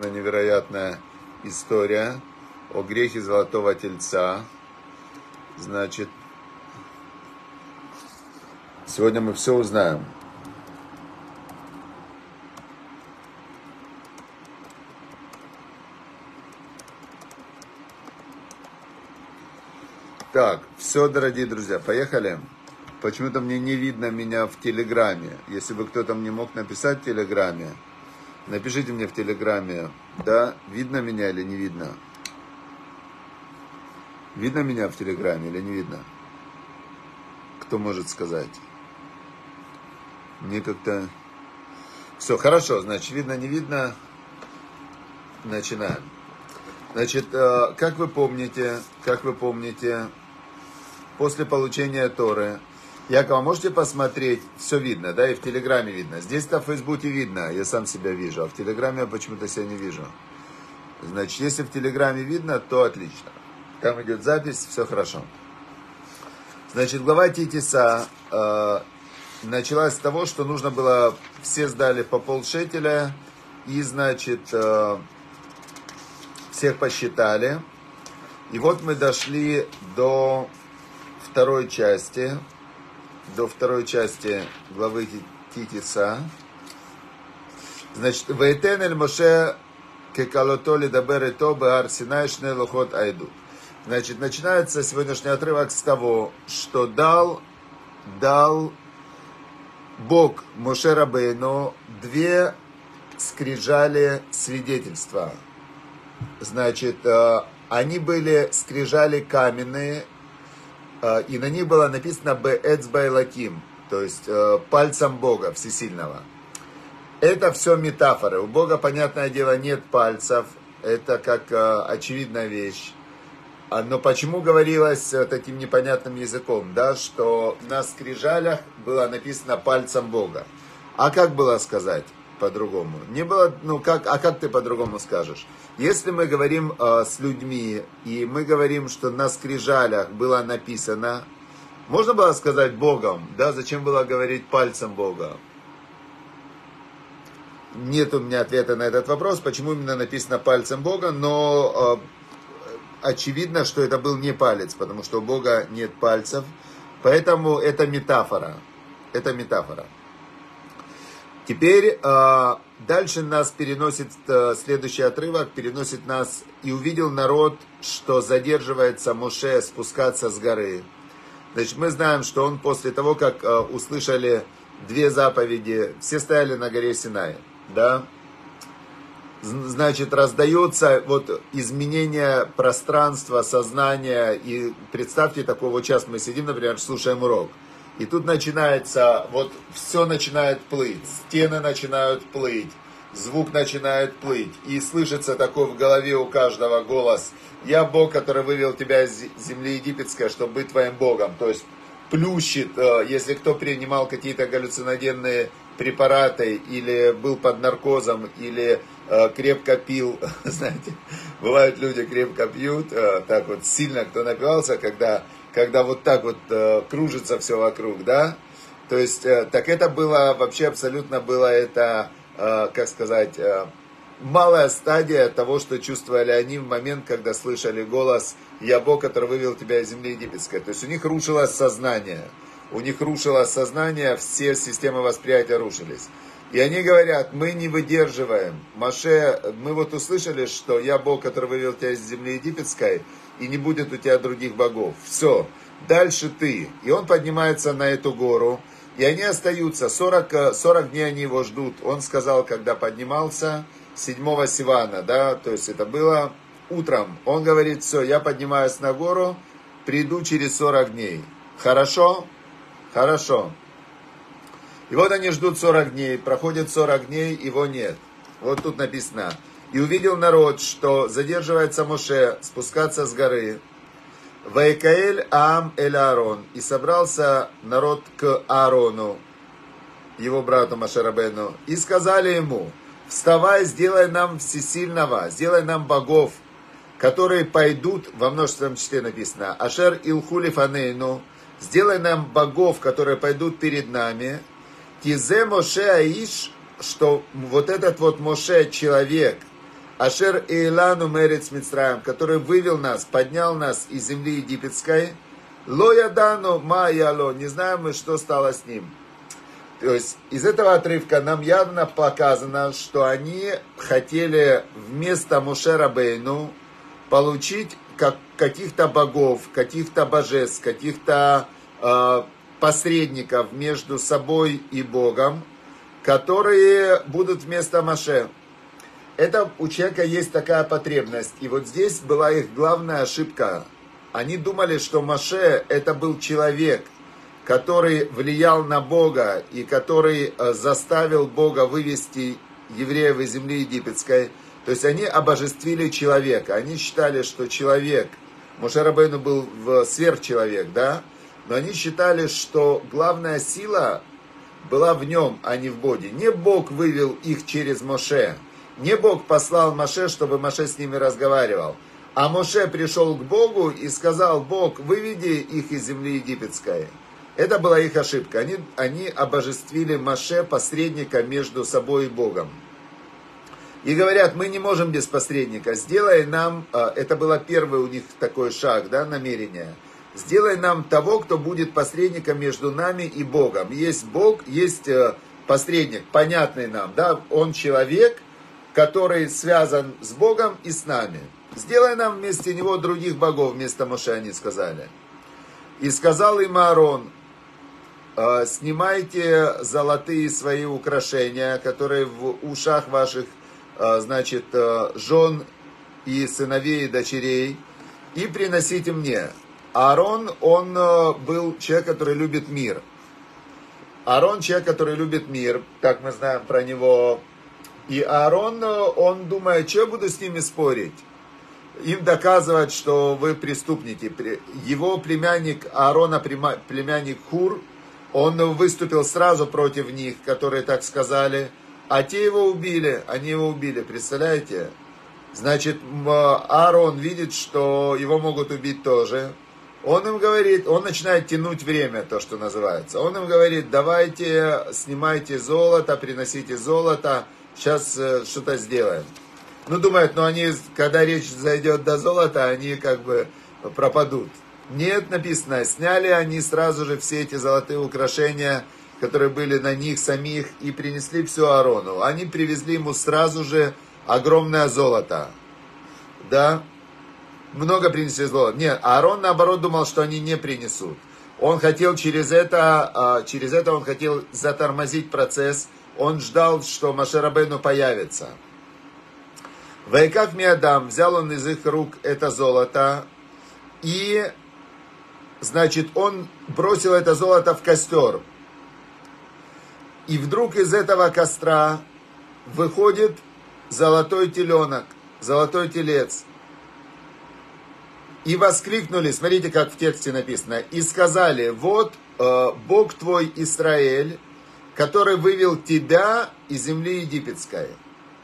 невероятная история о грехе золотого тельца. Значит, сегодня мы все узнаем. Так, все, дорогие друзья, поехали. Почему-то мне не видно меня в Телеграме. Если бы кто-то мне мог написать в Телеграме, напишите мне в Телеграме, да, видно меня или не видно. Видно меня в Телеграме или не видно? Кто может сказать? Мне как-то... Все, хорошо, значит, видно, не видно. Начинаем. Значит, э, как вы помните, как вы помните, после получения Торы Якова, можете посмотреть, все видно, да, и в Телеграме видно. Здесь-то в Фейсбуке видно, я сам себя вижу, а в Телеграме я почему-то себя не вижу. Значит, если в Телеграме видно, то отлично. Там идет запись, все хорошо. Значит, глава Титиса э, началась с того, что нужно было, все сдали по полшетеля, и, значит, э, всех посчитали. И вот мы дошли до второй части, до второй части главы Титиса. Значит, Вейтен эль Моше кекалото лидабер ито беар Синай шне лохот айду. Значит, начинается сегодняшний отрывок с того, что дал, дал Бог Моше Рабейну две скрижали свидетельства. Значит, э, они были скрижали каменные, и на них было написано Бэцбайлаким, то есть э, пальцем Бога Всесильного. Это все метафоры. У Бога, понятное дело, нет пальцев. Это как э, очевидная вещь. А, но почему говорилось таким непонятным языком, да, что на скрижалях было написано пальцем Бога? А как было сказать по-другому? Не было, ну как, а как ты по-другому скажешь? Если мы говорим э, с людьми, и мы говорим, что на скрижалях было написано, можно было сказать Богом, да, зачем было говорить пальцем Бога? Нет у меня ответа на этот вопрос, почему именно написано пальцем Бога, но э, очевидно, что это был не палец, потому что у Бога нет пальцев, поэтому это метафора, это метафора. Теперь э, дальше нас переносит э, следующий отрывок, переносит нас и увидел народ, что задерживается Моше спускаться с горы. Значит, мы знаем, что он после того, как э, услышали две заповеди, все стояли на горе Синай, да? Значит, раздается вот изменение пространства, сознания. И представьте такой, вот сейчас мы сидим, например, слушаем урок – и тут начинается, вот все начинает плыть, стены начинают плыть, звук начинает плыть. И слышится такой в голове у каждого голос. Я Бог, который вывел тебя из земли египетской, чтобы быть твоим Богом. То есть плющит, э, если кто принимал какие-то галлюциногенные препараты, или был под наркозом, или э, крепко пил, знаете, бывают люди крепко пьют, э, так вот сильно кто напивался, когда когда вот так вот э, кружится все вокруг, да? То есть, э, так это было, вообще абсолютно было это, э, как сказать, э, малая стадия того, что чувствовали они в момент, когда слышали голос «Я Бог, который вывел тебя из земли египетской». То есть у них рушилось сознание. У них рушилось сознание, все системы восприятия рушились. И они говорят, мы не выдерживаем. Маше, мы вот услышали, что я Бог, который вывел тебя из земли египетской, и не будет у тебя других богов. Все, дальше ты. И он поднимается на эту гору, и они остаются, 40, 40 дней они его ждут. Он сказал, когда поднимался, 7 Сивана, да, то есть это было утром. Он говорит, все, я поднимаюсь на гору, приду через 40 дней. Хорошо? Хорошо. И вот они ждут 40 дней, проходит 40 дней, его нет. Вот тут написано, и увидел народ, что задерживается Моше спускаться с горы. Вайкаэль Ам Эль Аарон. И собрался народ к Аарону, его брату Машарабену. И сказали ему, вставай, сделай нам всесильного, сделай нам богов, которые пойдут, во множественном числе написано, Ашер Илхули Фанейну, сделай нам богов, которые пойдут перед нами, Кизе Моше Аиш, что вот этот вот Моше человек – Ашер Эйлану Мерец Мицраем, который вывел нас, поднял нас из земли египетской, Лоядану Маяло, не знаем мы, что стало с ним. То есть из этого отрывка нам явно показано, что они хотели вместо Мушера Бейну получить как, каких-то богов, каких-то божеств, каких-то э, посредников между собой и Богом, которые будут вместо Маше. Это у человека есть такая потребность. И вот здесь была их главная ошибка. Они думали, что Маше это был человек, который влиял на Бога и который э, заставил Бога вывести евреев из земли египетской. То есть они обожествили человека. Они считали, что человек, Моше Рабейну был сверхчеловек, да? Но они считали, что главная сила была в нем, а не в Боге. Не Бог вывел их через Моше. Не Бог послал Моше, чтобы Моше с ними разговаривал. А Моше пришел к Богу и сказал, Бог, выведи их из земли египетской. Это была их ошибка. Они, они обожествили Моше, посредника между собой и Богом. И говорят, мы не можем без посредника. Сделай нам, а, это было первый у них такой шаг, да, намерение. Сделай нам того, кто будет посредником между нами и Богом. Есть Бог, есть э, посредник, понятный нам, да, он человек, который связан с Богом и с нами. Сделай нам вместе него других богов, вместо Моше они сказали. И сказал им Аарон, «Э, снимайте золотые свои украшения, которые в ушах ваших, э, значит, э, жен и сыновей и дочерей, и приносите мне. Аарон, он был человек, который любит мир. Аарон человек, который любит мир, так мы знаем про него. И Аарон, он думает, что я буду с ними спорить? им доказывать, что вы преступники. Его племянник Аарона, племянник Хур, он выступил сразу против них, которые так сказали, а те его убили, они его убили, представляете? Значит, Аарон видит, что его могут убить тоже. Он им говорит, он начинает тянуть время, то, что называется. Он им говорит, давайте, снимайте золото, приносите золото, сейчас э, что-то сделаем. Ну, думают, ну они, когда речь зайдет до золота, они как бы пропадут. Нет, написано, сняли они сразу же все эти золотые украшения, которые были на них самих, и принесли все Аарону. Они привезли ему сразу же огромное золото. Да? Много принесли золота. Нет, Аарон наоборот думал, что они не принесут. Он хотел через это, а, через это он хотел затормозить процесс. Он ждал, что Машерабейну появится. Вайках Миадам, взял он из их рук это золото, и, значит, он бросил это золото в костер. И вдруг из этого костра выходит золотой теленок, золотой телец. И воскликнули, смотрите, как в тексте написано, и сказали, вот э, Бог твой Израиль, который вывел тебя из земли египетской.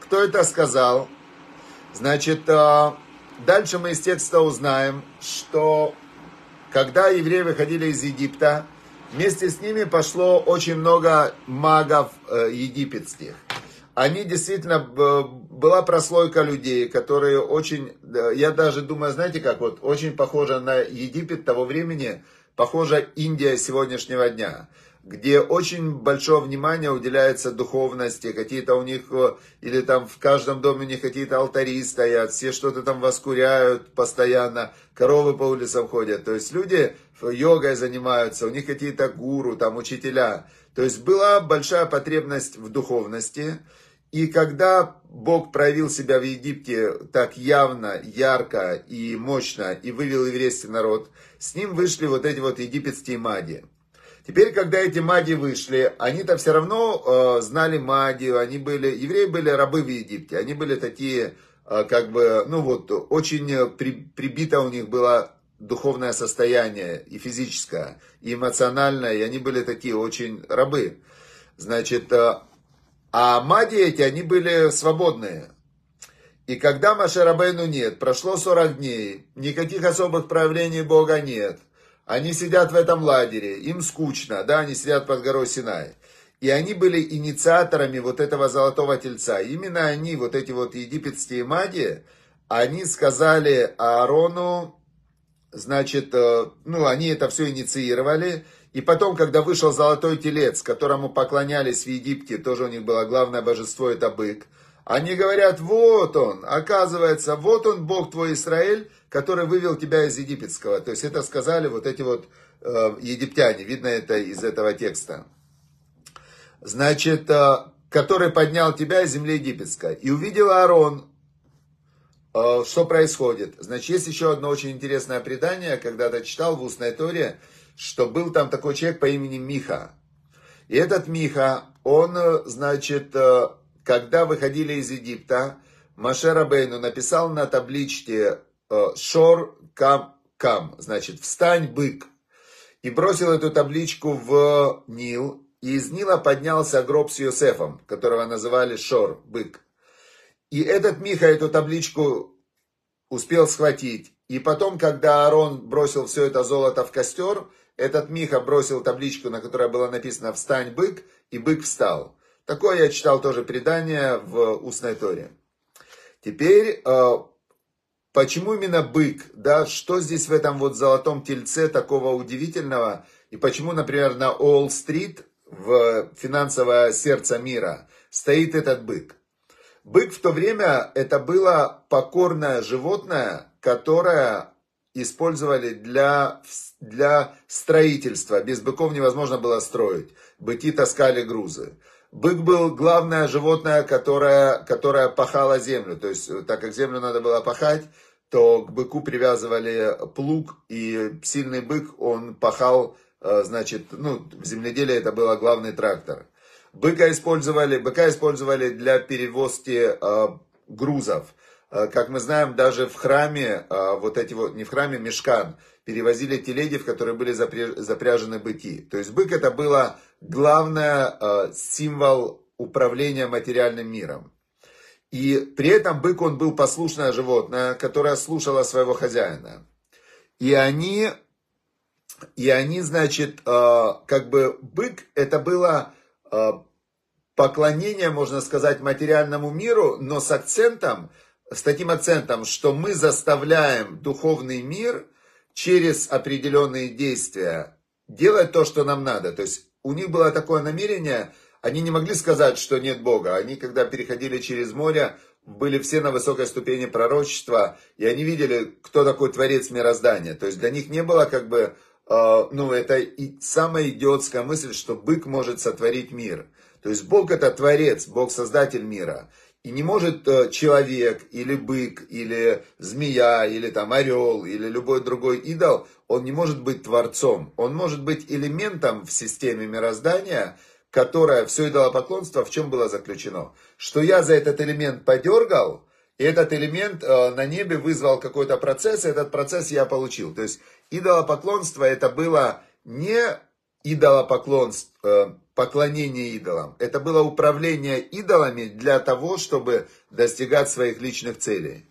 Кто это сказал? Значит, э, дальше мы из текста узнаем, что когда евреи выходили из Египта, вместе с ними пошло очень много магов э, египетских. Они действительно, была прослойка людей, которые очень, я даже думаю, знаете как, вот очень похожа на Египет того времени, похожа Индия сегодняшнего дня где очень большое внимание уделяется духовности, какие-то у них, э, или там в каждом доме у них какие-то алтари стоят, все что-то там воскуряют постоянно, коровы по улицам ходят. То есть люди йогой занимаются, у них какие-то гуру, там учителя. То есть была большая потребность в духовности. И когда Бог проявил себя в Египте так явно, ярко и мощно, и вывел еврейский народ, с ним вышли вот эти вот египетские маги. Теперь, когда эти маги вышли, они-то все равно э, знали магию, они были, евреи были рабы в Египте, они были такие, э, как бы, ну вот, очень при, прибито у них было духовное состояние, и физическое, и эмоциональное, и они были такие очень рабы. Значит, э, а маги эти, они были свободные. И когда Машерабейну нет, прошло 40 дней, никаких особых проявлений Бога нет – они сидят в этом лагере, им скучно, да, они сидят под горой Синай. И они были инициаторами вот этого золотого тельца. Именно они, вот эти вот египетские маги, они сказали Аарону, значит, э, ну, они это все инициировали. И потом, когда вышел золотой телец, которому поклонялись в Египте, тоже у них было главное божество, это бык. Они говорят, вот он, оказывается, вот он, Бог твой Израиль, который вывел тебя из египетского. То есть это сказали вот эти вот э, египтяне, видно это из этого текста. Значит, э, который поднял тебя из земли египетской. И увидел Аарон, э, что происходит. Значит, есть еще одно очень интересное предание, когда-то читал в устной торе, что был там такой человек по имени Миха. И этот Миха, он, э, значит, э, когда выходили из Египта, Машер Бейну написал на табличке «Шор кам кам», значит, «Встань, бык», и бросил эту табличку в Нил, и из Нила поднялся гроб с Йосефом, которого называли Шор, бык. И этот Миха эту табличку успел схватить. И потом, когда Аарон бросил все это золото в костер, этот Миха бросил табличку, на которой было написано «Встань, бык», и бык встал. Такое я читал тоже предание в устной торе. Теперь, э, почему именно бык? Да, что здесь в этом вот золотом тельце такого удивительного? И почему, например, на Уолл-стрит, в финансовое сердце мира, стоит этот бык? Бык в то время это было покорное животное, которое использовали для, для строительства. Без быков невозможно было строить. Быки таскали грузы. Бык был главное животное, которое, которое пахало землю. То есть, так как землю надо было пахать, то к быку привязывали плуг, и сильный бык, он пахал, э, значит, ну, в земледелии это был главный трактор. Быка использовали, быка использовали для перевозки э, грузов. Э, как мы знаем, даже в храме, вот эти вот, не в храме, мешкан, перевозили телеги, в которые были запряжены быки. То есть бык это было главное э, символ управления материальным миром. И при этом бык, он был послушное животное, которое слушало своего хозяина. И они, и они значит, э, как бы бык, это было э, поклонение, можно сказать, материальному миру, но с акцентом, с таким акцентом, что мы заставляем духовный мир через определенные действия делать то, что нам надо. То есть у них было такое намерение, они не могли сказать, что нет Бога. Они, когда переходили через море, были все на высокой ступени пророчества, и они видели, кто такой творец мироздания. То есть для них не было как бы, э, ну, это и самая идиотская мысль, что бык может сотворить мир. То есть Бог это творец, Бог создатель мира. И не может э, человек, или бык, или змея, или там орел, или любой другой идол, он не может быть творцом. Он может быть элементом в системе мироздания, которое все идолопоклонство в чем было заключено. Что я за этот элемент подергал, и этот элемент э, на небе вызвал какой-то процесс, и этот процесс я получил. То есть идолопоклонство это было не идолопоклонство, э, поклонение идолам. Это было управление идолами для того, чтобы достигать своих личных целей.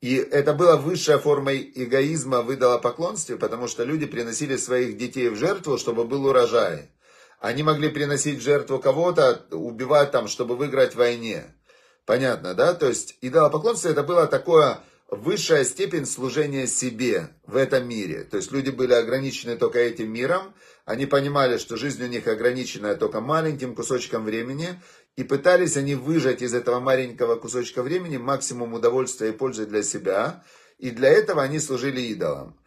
И это была высшая форма эгоизма в идолопоклонстве, потому что люди приносили своих детей в жертву, чтобы был урожай. Они могли приносить в жертву кого-то, убивать там, чтобы выиграть в войне. Понятно, да? То есть идолопоклонство это было такое высшая степень служения себе в этом мире. То есть люди были ограничены только этим миром, они понимали, что жизнь у них ограничена только маленьким кусочком времени, и пытались они выжать из этого маленького кусочка времени максимум удовольствия и пользы для себя, и для этого они служили идолам.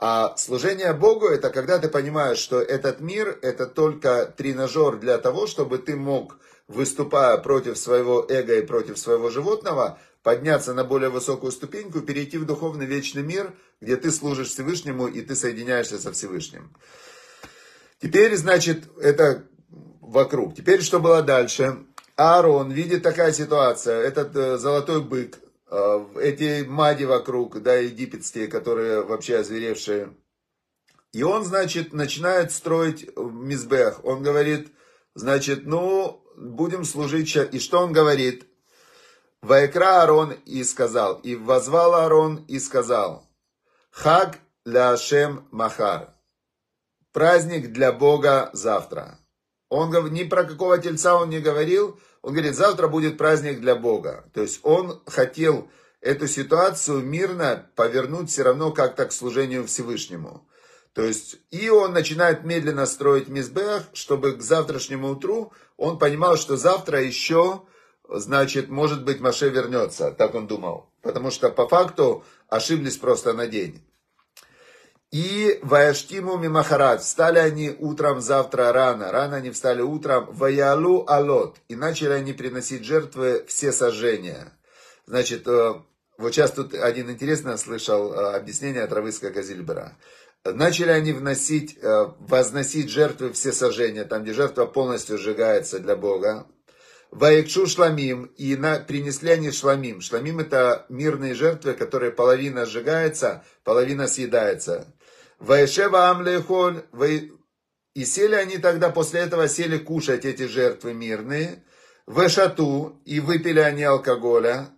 А служение Богу это когда ты понимаешь, что этот мир это только тренажер для того, чтобы ты мог, выступая против своего эго и против своего животного, подняться на более высокую ступеньку, перейти в духовный вечный мир, где ты служишь Всевышнему и ты соединяешься со Всевышним. Теперь, значит, это вокруг. Теперь, что было дальше? Аарон видит такая ситуация, этот э, золотой бык, э, эти мади вокруг, да, египетские, которые вообще озверевшие. И он, значит, начинает строить мизбех. Он говорит, значит, ну, будем служить. И что он говорит? Ваекра Аарон и сказал, и возвал Аарон и сказал, Хаг ля Ашем Махар, праздник для Бога завтра. Он ни про какого тельца он не говорил. Он говорит, завтра будет праздник для Бога. То есть он хотел эту ситуацию мирно повернуть все равно как-то к служению Всевышнему. То есть, и он начинает медленно строить мизбех, чтобы к завтрашнему утру он понимал, что завтра еще, значит, может быть, Маше вернется. Так он думал. Потому что по факту ошиблись просто на день. И Ваяштиму Мимахарат. Встали они утром завтра рано. Рано они встали утром. Ваялу Алот. И начали они приносить жертвы все сожжения. Значит, э, вот сейчас тут один интересно слышал э, объяснение от Равыска Газильбера. Начали они вносить, э, возносить жертвы все сожжения, там, где жертва полностью сжигается для Бога. Ваикшу шламим, и на, принесли они шламим. Шламим это мирные жертвы, которые половина сжигается, половина съедается. Ваешева амлехоль, и сели они тогда, после этого сели кушать эти жертвы мирные. Вешату, и выпили они алкоголя.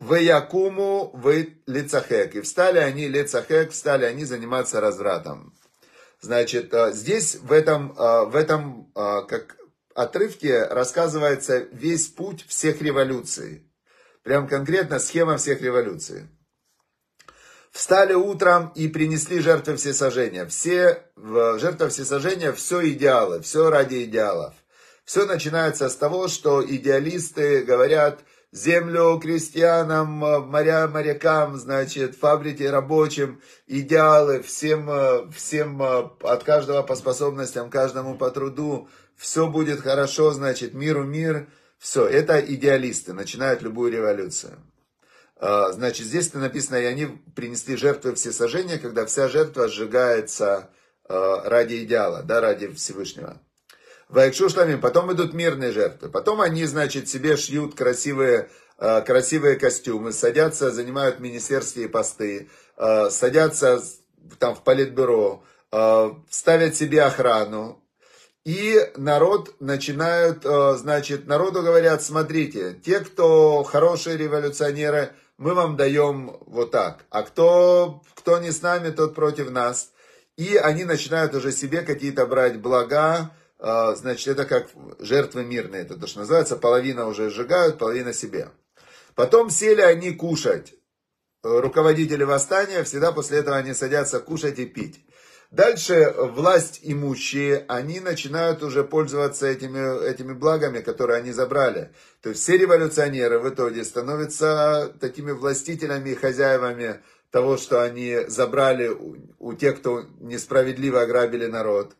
В Якуму, в Лицахек. И встали они, Лицахек, встали они заниматься развратом. Значит, э, здесь в этом, э, в этом э, как отрывке рассказывается весь путь всех революций. Прям конкретно схема всех революций. Встали утром и принесли жертвы всесожжения. Все, жертва всесожжения, все идеалы, все ради идеалов. Все начинается с того, что идеалисты говорят – землю крестьянам, моря морякам, значит, фабрике рабочим, идеалы, всем, всем от каждого по способностям, каждому по труду, все будет хорошо, значит, миру мир, все, это идеалисты, начинают любую революцию. Значит, здесь написано, и они принесли жертвы все сожжения, когда вся жертва сжигается ради идеала, да, ради Всевышнего. Вайкшу шламим, потом идут мирные жертвы. Потом они, значит, себе шьют красивые, э, красивые костюмы, садятся, занимают министерские посты, э, садятся там в политбюро, э, ставят себе охрану. И народ начинают, значит, народу говорят, смотрите, те, кто хорошие революционеры, мы вам даем вот так. А кто, кто не с нами, тот против нас. И они начинают уже себе какие-то брать блага, значит, это как жертвы мирные, это то, что называется, половина уже сжигают, половина себе. Потом сели они кушать. Руководители восстания, всегда после этого они садятся кушать и пить. Дальше власть имущие, они начинают уже пользоваться этими, этими благами, которые они забрали. То есть все революционеры в итоге становятся такими властителями и хозяевами того, что они забрали у, у тех, кто несправедливо ограбили народ.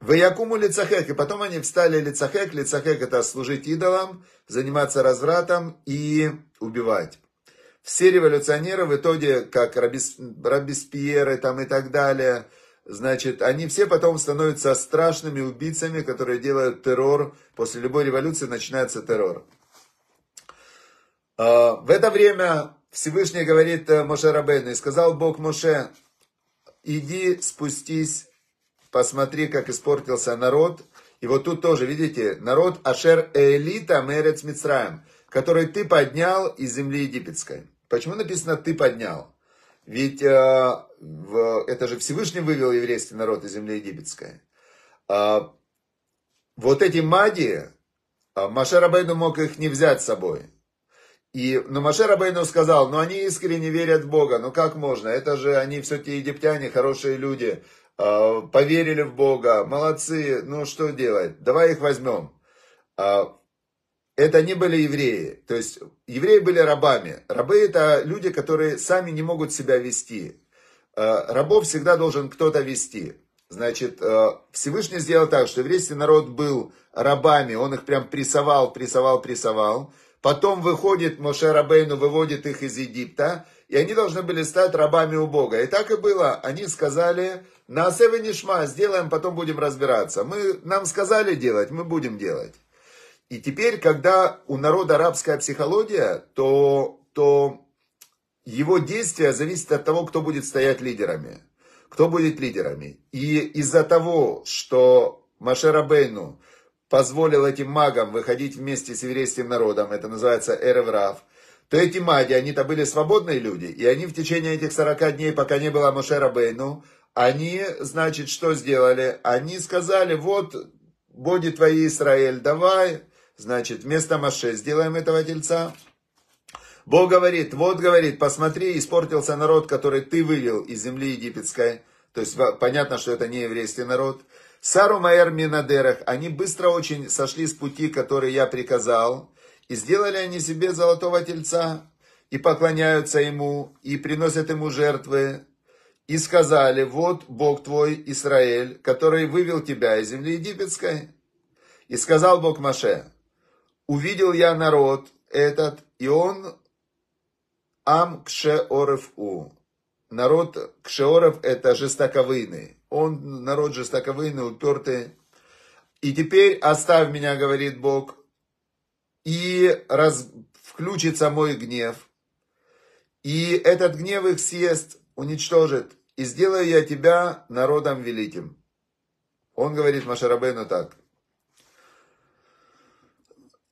В Якуму лицахек, и потом они встали лицахек, лицахек это служить идолам, заниматься развратом и убивать. Все революционеры в итоге, как Рабис, Рабиспьеры там и так далее, значит, они все потом становятся страшными убийцами, которые делают террор. После любой революции начинается террор. А, в это время Всевышний говорит Моше Рабейну, и сказал Бог Моше, иди спустись Посмотри, как испортился народ. И вот тут тоже, видите, народ Ашер Элита Мерец Мицраем, который ты поднял из земли египетской. Почему написано «ты поднял»? Ведь э, в, это же Всевышний вывел еврейский народ из земли египетской. А, вот эти мади, а, Маше Рабейну мог их не взять с собой. И, но Маше Рабейну сказал, ну они искренне верят в Бога, ну как можно, это же они все те египтяне, хорошие люди, поверили в Бога, молодцы, ну что делать, давай их возьмем. А, это не были евреи, то есть евреи были рабами. Рабы это люди, которые сами не могут себя вести. А, рабов всегда должен кто-то вести. Значит, Всевышний сделал так, что еврейский народ был рабами, он их прям прессовал, прессовал, прессовал. Потом выходит Моше Рабейну, выводит их из Египта, и они должны были стать рабами у Бога. И так и было. Они сказали, на Нишма сделаем, потом будем разбираться. Мы, нам сказали делать, мы будем делать. И теперь, когда у народа арабская психология, то, то его действия зависят от того, кто будет стоять лидерами. Кто будет лидерами. И из-за того, что Маше Рабейну позволил этим магам выходить вместе с еврейским народом, это называется Эреврав, то эти маги, они-то были свободные люди, и они в течение этих 40 дней, пока не было Моше Рабейну, они, значит, что сделали? Они сказали, вот, боги твои, Израиль, давай, значит, вместо Маше сделаем этого тельца. Бог говорит, вот говорит, посмотри, испортился народ, который ты вывел из земли египетской. То есть понятно, что это не еврейский народ. Сару Маэр Минадерах, они быстро очень сошли с пути, который я приказал, и сделали они себе золотого тельца, и поклоняются ему, и приносят ему жертвы, и сказали, вот Бог твой, Израиль, который вывел тебя из земли египетской. И сказал Бог Маше, увидел я народ этот, и он ам кшеорев у. Народ кшеорев это жестоковыйный. Он народ жестоковыйный, упертый. И теперь оставь меня, говорит Бог, и раз, включится мой гнев. И этот гнев их съест, уничтожит и сделаю я тебя народом великим. Он говорит Машарабейну так.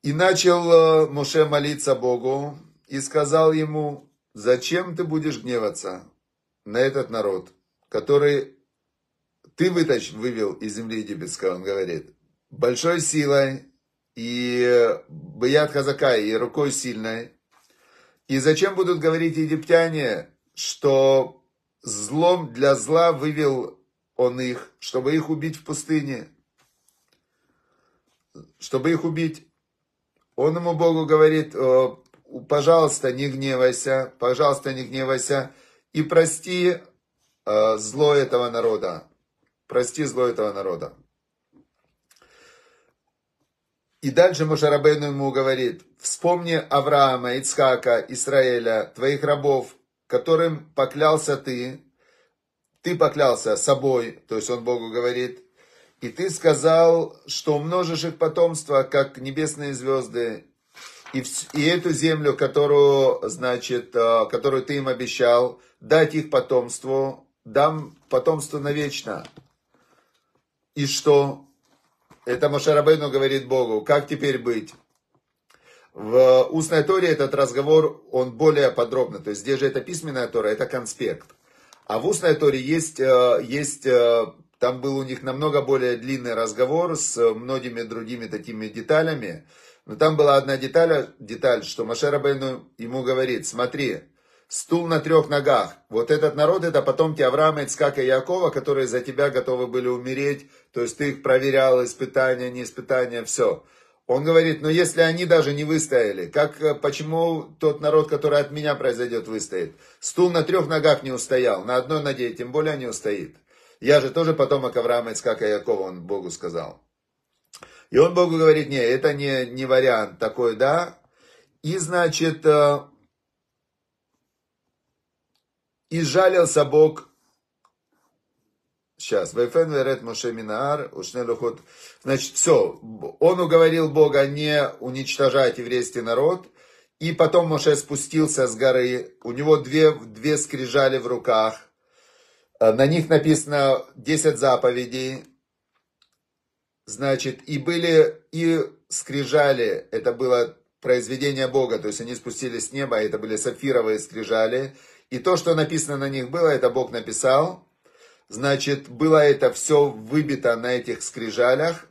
И начал э, Моше молиться Богу и сказал ему, зачем ты будешь гневаться на этот народ, который ты вытащ, вывел из земли египетской, он говорит, большой силой и Баят Хазака, и рукой сильной. И зачем будут говорить египтяне, что злом для зла вывел он их, чтобы их убить в пустыне. Чтобы их убить. Он ему Богу говорит, пожалуйста, не гневайся, пожалуйста, не гневайся, и прости э, зло этого народа. Прости зло этого народа. И дальше Мушарабейну ему говорит, вспомни Авраама, Ицхака, Израиля, твоих рабов, которым поклялся ты, ты поклялся собой, то есть он Богу говорит, и ты сказал, что умножишь их потомство, как небесные звезды, и, и эту землю, которую, значит, э, которую ты им обещал, дать их потомству, дам потомству навечно. И что? Это Мошарабейну говорит Богу, как теперь быть? В устной торе этот разговор, он более подробно. То есть здесь же это письменная тора, это конспект. А в устной торе есть, э, есть, э, там был у них намного более длинный разговор с многими другими такими деталями. Но там была одна деталь, деталь что Маше Рабейну ему говорит, смотри, стул на трех ногах. Вот этот народ, это потомки Авраама, Ицкака и Якова, которые за тебя готовы были умереть. То есть ты их проверял, испытания, не испытания, все. Он говорит, но если они даже не выстояли, как, э, почему тот народ, который от меня произойдет, выстоит? Стул на трех ногах не устоял, на одной ноге тем более не устоит. Я же тоже потомок Авраама, Ицкака и Якова, он Богу сказал. И он Богу говорит, не, это не, не вариант такой, да. И, значит, э, и жалился Бог Сейчас. Вайфен верет Моше Минаар, ушне лухот. Значит, все. Он уговорил Бога не уничтожать еврейский народ. И потом Моше спустился с горы. У него две, две скрижали в руках. Э, на них написано 10 заповедей. Значит, и были и скрижали. Это было произведение Бога. То есть они спустились с неба. Это были сапфировые скрижали. И то, что написано на них было, это Бог написал. Значит, было это все выбито на этих скрижалях.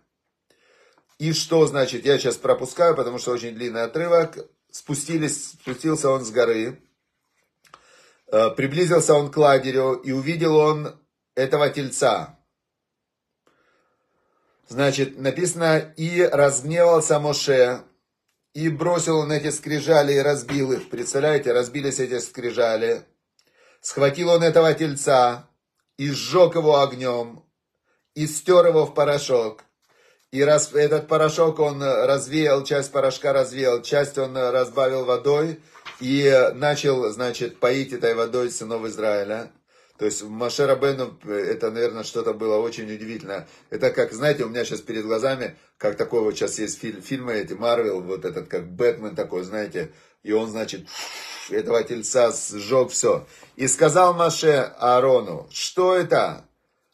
И что значит, я сейчас пропускаю, потому что очень длинный отрывок. Спустились, спустился он с горы. Э, приблизился он к лагерю и увидел он этого тельца. Значит, написано, и разгневался Моше, и бросил он эти скрижали и разбил их. Представляете, разбились эти скрижали. Схватил он этого тельца, и сжег его огнем, и стер его в порошок. И раз, этот порошок он развеял, часть порошка развеял, часть он разбавил водой и начал, значит, поить этой водой сынов Израиля. То есть в Машера Бену это, наверное, что-то было очень удивительно. Это как, знаете, у меня сейчас перед глазами, как такой вот сейчас есть фильм, фильмы эти, Марвел, вот этот, как Бэтмен такой, знаете, и он, значит, этого тельца сжег все. И сказал Маше Аарону, что это?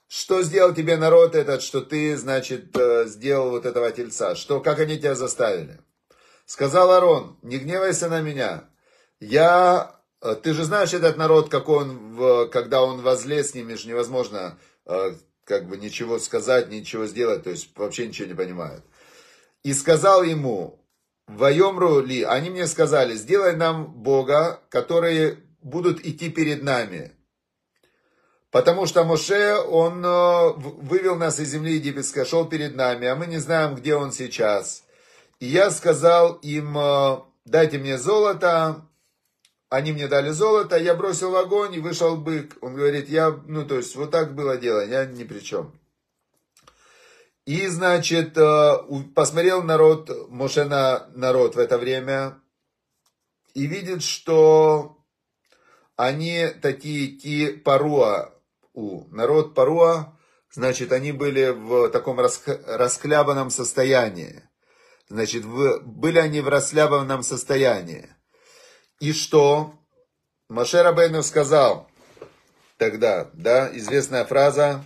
Что сделал тебе народ этот, что ты, значит, э, сделал вот этого тельца? Что, как они тебя заставили? Сказал Аарон, не гневайся на меня. Я, э, ты же знаешь этот народ, какой он, когда он возлез с ними, же невозможно, э, как бы ничего сказать, ничего сделать, то есть вообще ничего не понимают. И сказал ему, Вайомру ли, они мне сказали, сделай нам Бога, которые будут идти перед нами. Потому что Моше, он э, вывел нас из земли египетской, шел перед нами, а мы не знаем, где он сейчас. И я сказал им, э, дайте мне золото, они мне дали золото, я бросил огонь и вышел бык. Он говорит, я, ну то есть вот так было дело, я ни при чем. И, значит, э, посмотрел народ, Моше на народ в это время, и видит, что они такие ки паруа, у народ паруа, значит, они были в таком расхлябанном состоянии. Значит, были они в расхлябанном состоянии. И что? Маше Рабейну сказал тогда, да, известная фраза,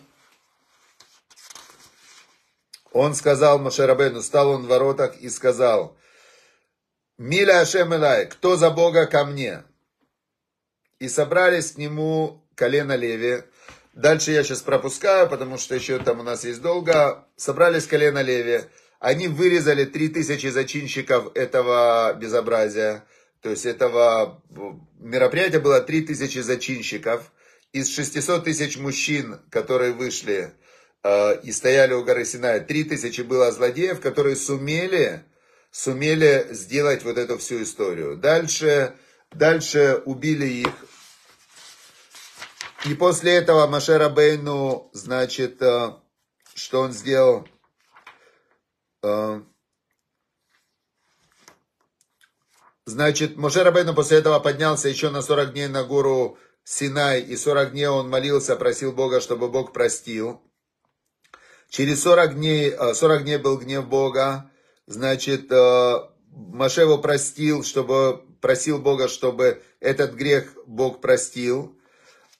он сказал Моше Рабейну, стал он в воротах и сказал, Миля Ашем Элай, кто за Бога ко мне? И собрались к нему колено Леви. Дальше я сейчас пропускаю, потому что еще там у нас есть долго. Собрались колено Леви. Они вырезали 3000 зачинщиков этого безобразия. То есть этого мероприятия было 3000 зачинщиков. Из 600 тысяч мужчин, которые вышли Э, и стояли у горы. Три тысячи было злодеев, которые сумели, сумели сделать вот эту всю историю. Дальше, дальше убили их. И после этого Машера Бейну, значит, э, что он сделал? Э, значит, Моше Бейну после этого поднялся еще на 40 дней на гору Синай, и 40 дней он молился, просил Бога, чтобы Бог простил. Через 40 дней, 40 э, дней был гнев Бога, значит, э, Маше его простил, чтобы, просил Бога, чтобы этот грех Бог простил.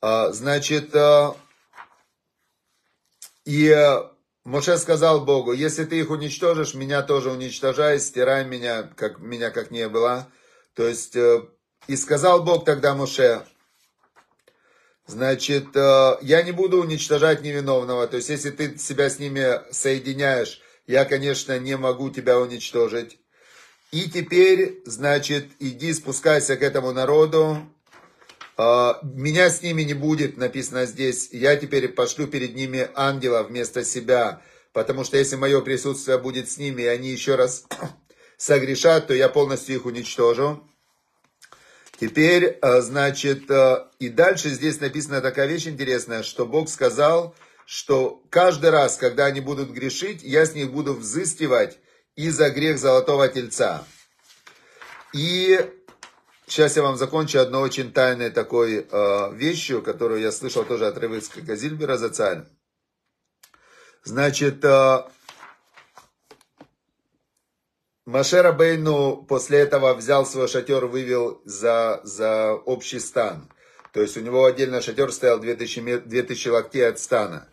Э, значит, и Моше сказал Богу, если ты их уничтожишь, меня тоже уничтожай, стирай меня, как, меня как не было. То есть, и сказал Бог тогда Моше, Значит, э, я не буду уничтожать невиновного. То есть, если ты себя с ними соединяешь, я, конечно, не могу тебя уничтожить. И теперь, значит, иди спускайся к этому народу. Э, меня с ними не будет, написано здесь. Я теперь пошлю перед ними ангела вместо себя. Потому что если мое присутствие будет с ними, и они еще раз согрешат, то я полностью их уничтожу. Теперь, э, значит, э, и дальше здесь написана такая вещь интересная, что Бог сказал, что каждый раз, когда они будут грешить, я с них буду взыскивать и за грех золотого тельца. И сейчас я вам закончу одной очень тайной такой э, вещью, которую я слышал тоже от Ревыцкого Зильбера за царь. Значит, э, Машера Бейну после этого взял свой шатер, вывел за, за общий стан. То есть у него отдельно шатер стоял 2000, 2000 локтей от стана.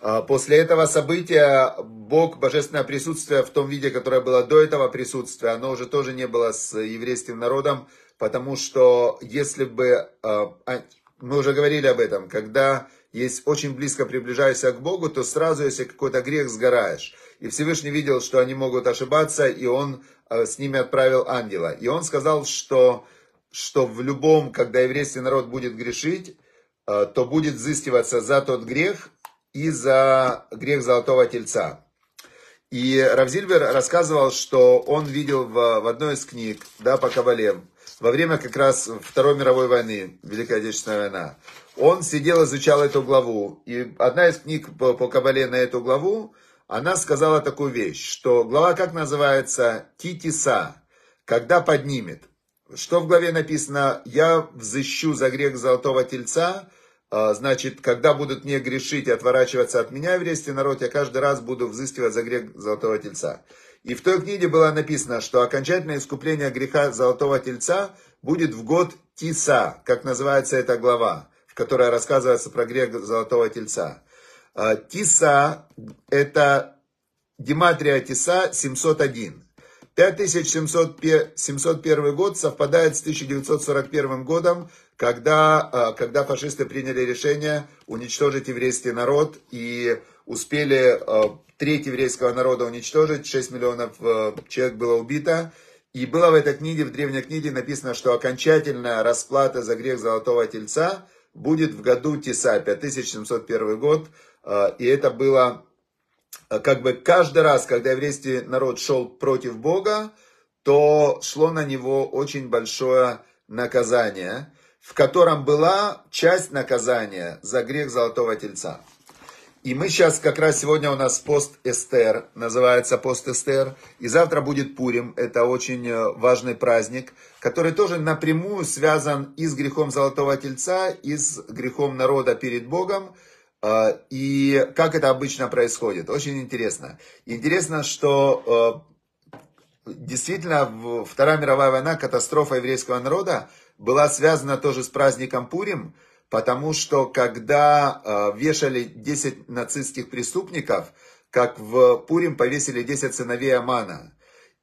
А после этого события Бог, божественное присутствие в том виде, которое было до этого присутствия, оно уже тоже не было с еврейским народом, потому что если бы, а, а, мы уже говорили об этом, когда есть очень близко приближаешься к Богу, то сразу, если какой-то грех, сгораешь. И Всевышний видел, что они могут ошибаться, и он э, с ними отправил ангела. И он сказал, что, что в любом, когда еврейский народ будет грешить, то будет взыскиваться за тот грех и за грех золотого тельца. И Равзильбер рассказывал, что он видел в, в одной из книг, да, по Кабале, во время как раз Второй мировой войны, Великая Отечественная война, он сидел, изучал эту главу. И одна из книг по, по Кабале на эту главу, она сказала такую вещь, что глава как называется? Титиса, когда поднимет. Что в главе написано? Я взыщу за грех золотого тельца, а, значит, когда будут не грешить и отворачиваться от меня, еврейский народ, я каждый раз буду взыскивать за грех золотого тельца. И в той книге было написано, что окончательное искупление греха золотого тельца будет в год Тиса, как называется эта глава, в которой рассказывается про грех золотого тельца. А, Тиса – это Гематрия Тиса 701. 5701 год совпадает с 1941 годом, когда, а, когда фашисты приняли решение уничтожить еврейский народ и успели а, треть еврейского народа уничтожить, 6 миллионов а, человек было убито. И было в этой книге, в древней книге написано, что окончательная расплата за грех Золотого Тельца будет в году Тиса, 5701 год. И это было как бы каждый раз, когда еврейский народ шел против Бога, то шло на него очень большое наказание в котором была часть наказания за грех Золотого Тельца. И мы сейчас, как раз сегодня у нас пост Эстер, называется пост Эстер, и завтра будет Пурим, это очень э, важный праздник, который тоже напрямую связан и с грехом Золотого Тельца, и с грехом народа перед Богом, э, и как это обычно происходит. Очень интересно. Интересно, что э, действительно Вторая мировая война, катастрофа еврейского народа, была связана тоже с праздником Пурим, потому что когда э, вешали 10 нацистских преступников, как в Пурим повесили 10 сыновей Амана.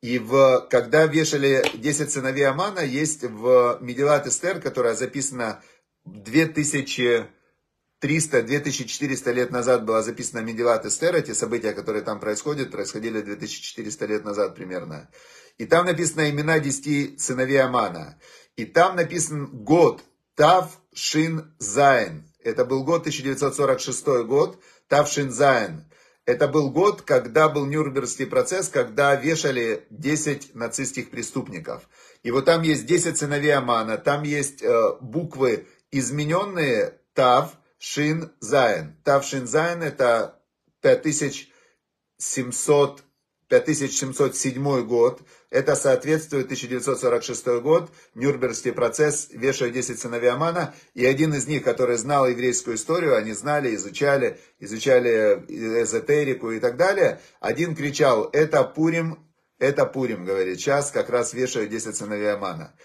И в, когда вешали 10 сыновей Амана, есть в Медилат Эстер, которая записана 2300-2400 лет назад была записана Медилат Эстер, эти события, которые там происходят, происходили 2400 лет назад примерно. И там написано имена 10 сыновей Амана. И там написан год, תו שין זין. Это был год 1946 год, תו שין זין. Это был год, когда был Нюрнбергский процесс, когда вешали 10 нацистских преступников. И вот там есть 10 сыновей Амана, там есть э, буквы измененные תו, שין, זין. תו, שין, זין это 5700 5707 год, это соответствует 1946 год, Нюрнбергский процесс, вешают 10 сыновей Амана, и один из них, который знал еврейскую историю, они знали, изучали, изучали эзотерику и так далее, один кричал, это Пурим, это Пурим, говорит, сейчас как раз вешают 10 сыновей Амана.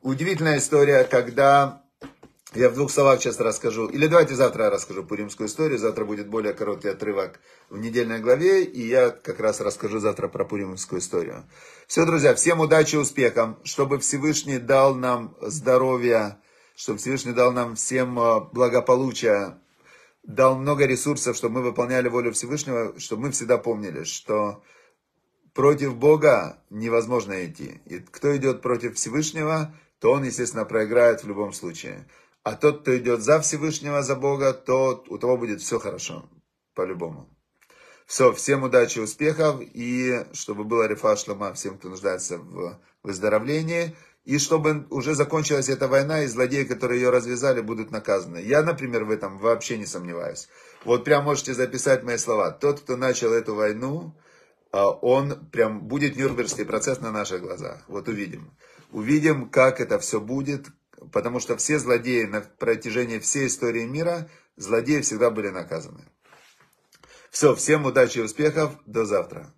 Удивительная история, когда я в двух словах сейчас расскажу, или давайте завтра я расскажу пуримскую историю, завтра будет более короткий отрывок в недельной главе, и я как раз расскажу завтра про пуримскую историю. Все, друзья, всем удачи и успехов, чтобы Всевышний дал нам здоровья, чтобы Всевышний дал нам всем э, благополучия, дал много ресурсов, чтобы мы выполняли волю Всевышнего, чтобы мы всегда помнили, что против Бога невозможно идти. И кто идет против Всевышнего, то он, естественно, проиграет в любом случае. А тот, кто идет за Всевышнего, за Бога, то у того будет все хорошо, по-любому. Все, всем удачи, успехов, и чтобы было рефа шлама всем, кто нуждается в выздоровлении, и чтобы уже закончилась эта война, и злодеи, которые ее развязали, будут наказаны. Я, например, в этом вообще не сомневаюсь. Вот прям можете записать мои слова. Тот, кто начал эту войну, а, он прям будет Нюрнбергский процесс на наших глазах. Вот увидим. Увидим, как это все будет, потому что все злодеи на протяжении всей истории мира, злодеи всегда были наказаны. Все, всем удачи и успехов, до завтра.